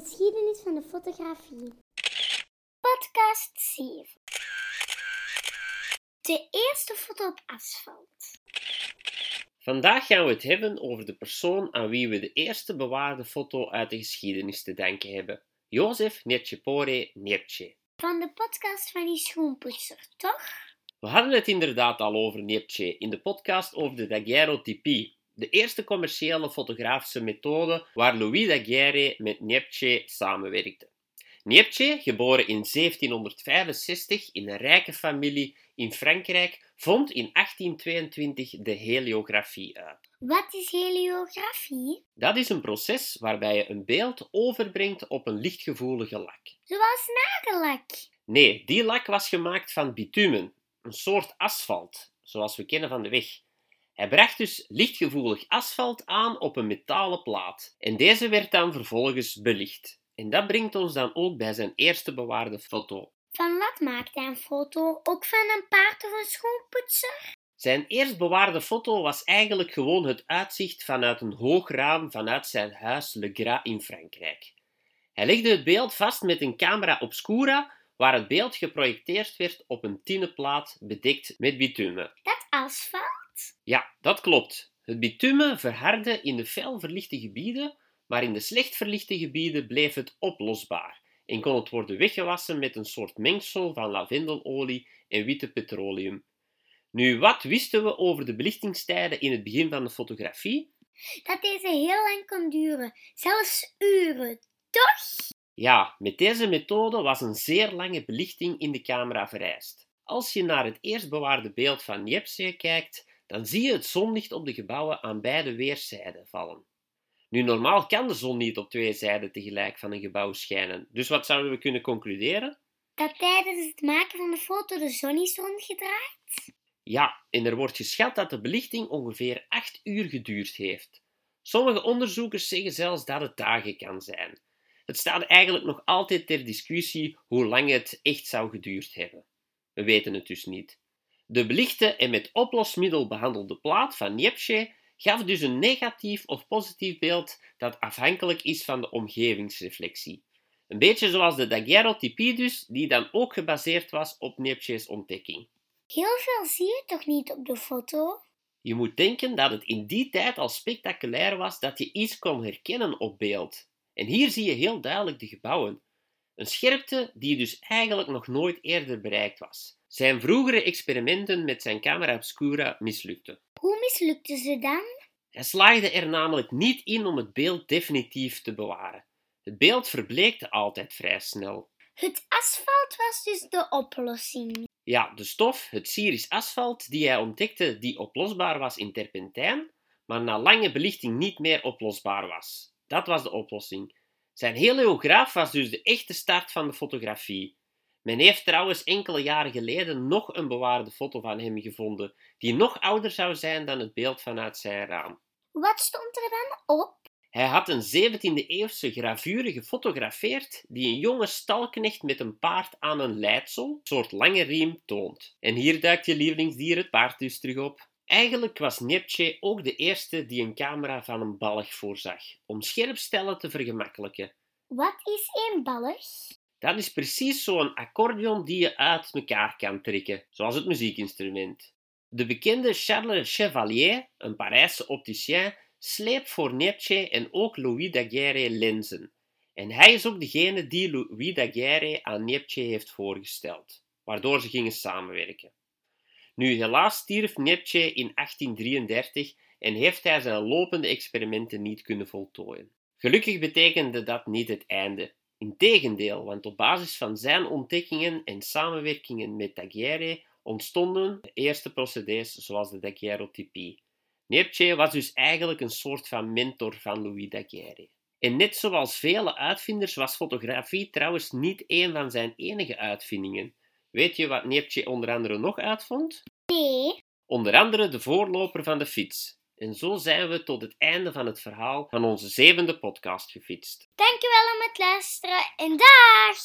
Geschiedenis van de fotografie. Podcast 7. De eerste foto op asfalt. Vandaag gaan we het hebben over de persoon aan wie we de eerste bewaarde foto uit de geschiedenis te danken hebben. Jozef Netjepore Niepce. Van de podcast van die schoenpoetser, toch? We hadden het inderdaad al over Niepce in de podcast over de daguerreotypie, de eerste commerciële fotografische methode waar Louis Daguerre met Niepce samenwerkte. Niepce, geboren in 1765 in een rijke familie in Frankrijk, vond in 1822 de heliografie uit. Wat is heliografie? Dat is een proces waarbij je een beeld overbrengt op een lichtgevoelige lak. Zoals nagellak. Nee, die lak was gemaakt van bitumen, een soort asfalt, zoals we kennen van de weg. Hij bracht dus lichtgevoelig asfalt aan op een metalen plaat en deze werd dan vervolgens belicht. En dat brengt ons dan ook bij zijn eerste bewaarde foto. Van wat maakt hij een foto? Ook van een paard of een schoenpoetser? Zijn eerst bewaarde foto was eigenlijk gewoon het uitzicht vanuit een hoog raam vanuit zijn huis Le Gras in Frankrijk. Hij legde het beeld vast met een camera obscura, waar het beeld geprojecteerd werd op een tinnen plaat bedekt met bitumen. Dat asfalt? Ja, dat klopt. Het bitumen verhardde in de fel verlichte gebieden, maar in de slecht verlichte gebieden bleef het oplosbaar en kon het worden weggewassen met een soort mengsel van lavendelolie en witte petroleum. Nu, wat wisten we over de belichtingstijden in het begin van de fotografie? Dat deze heel lang kon duren, zelfs uren, toch? Ja, met deze methode was een zeer lange belichting in de camera vereist. Als je naar het eerst bewaarde beeld van Niepce kijkt, dan zie je het zonlicht op de gebouwen aan beide weerszijden vallen. Nu, normaal kan de zon niet op twee zijden tegelijk van een gebouw schijnen, dus wat zouden we kunnen concluderen? Dat tijdens het maken van de foto de zon is rondgedraaid? Ja, en er wordt geschat dat de belichting ongeveer 8 uur geduurd heeft. Sommige onderzoekers zeggen zelfs dat het dagen kan zijn. Het staat eigenlijk nog altijd ter discussie hoe lang het echt zou geduurd hebben. We weten het dus niet. De belichte en met oplosmiddel behandelde plaat van Niepce gaf dus een negatief of positief beeld dat afhankelijk is van de omgevingsreflectie. Een beetje zoals de daguerreotypie dus, die dan ook gebaseerd was op Niepce's ontdekking. Heel veel zie je toch niet op de foto? Je moet denken dat het in die tijd al spectaculair was dat je iets kon herkennen op beeld. En hier zie je heel duidelijk de gebouwen. Een scherpte die dus eigenlijk nog nooit eerder bereikt was. Zijn vroegere experimenten met zijn camera obscura mislukten. Hoe mislukte ze dan? Hij slaagde er namelijk niet in om het beeld definitief te bewaren. Het beeld verbleekte altijd vrij snel. Het asfalt was dus de oplossing. Ja, de stof, het Syrisch asfalt, die hij ontdekte die oplosbaar was in terpentijn, maar na lange belichting niet meer oplosbaar was. Dat was de oplossing. Zijn heliograaf was dus de echte start van de fotografie. Men heeft trouwens enkele jaren geleden nog een bewaarde foto van hem gevonden, die nog ouder zou zijn dan het beeld vanuit zijn raam. Wat stond er dan op? Hij had een 17e-eeuwse gravure gefotografeerd die een jonge stalknecht met een paard aan een leidsel, een soort lange riem, toont. En hier duikt je lievelingsdier, het paard, dus terug op. Eigenlijk was Niepce ook de eerste die een camera van een balg voorzag, om scherpstellen te vergemakkelijken. Wat is een balg? Dat is precies zo'n accordeon die je uit elkaar kan trekken, zoals het muziekinstrument. De bekende Charles Chevalier, een Parijse opticien, sleept voor Niepce en ook Louis Daguerre lenzen. En hij is ook degene die Louis Daguerre aan Niepce heeft voorgesteld, waardoor ze gingen samenwerken. Nu, helaas stierf Niepce in 1833 en heeft hij zijn lopende experimenten niet kunnen voltooien. Gelukkig betekende dat niet het einde. Integendeel, want op basis van zijn ontdekkingen en samenwerkingen met Daguerre ontstonden de eerste procedés zoals de daguerreotypie. Niepce was dus eigenlijk een soort van mentor van Louis Daguerre. En net zoals vele uitvinders was fotografie trouwens niet een van zijn enige uitvindingen. Weet je wat Niepce onder andere nog uitvond? Nee. Onder andere de voorloper van de fiets. En zo zijn we tot het einde van het verhaal van onze zevende podcast gefietst. Dankjewel om het luisteren en dag!